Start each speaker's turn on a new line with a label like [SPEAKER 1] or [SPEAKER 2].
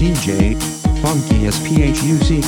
[SPEAKER 1] DJ. Funky as P-H-U-C-K.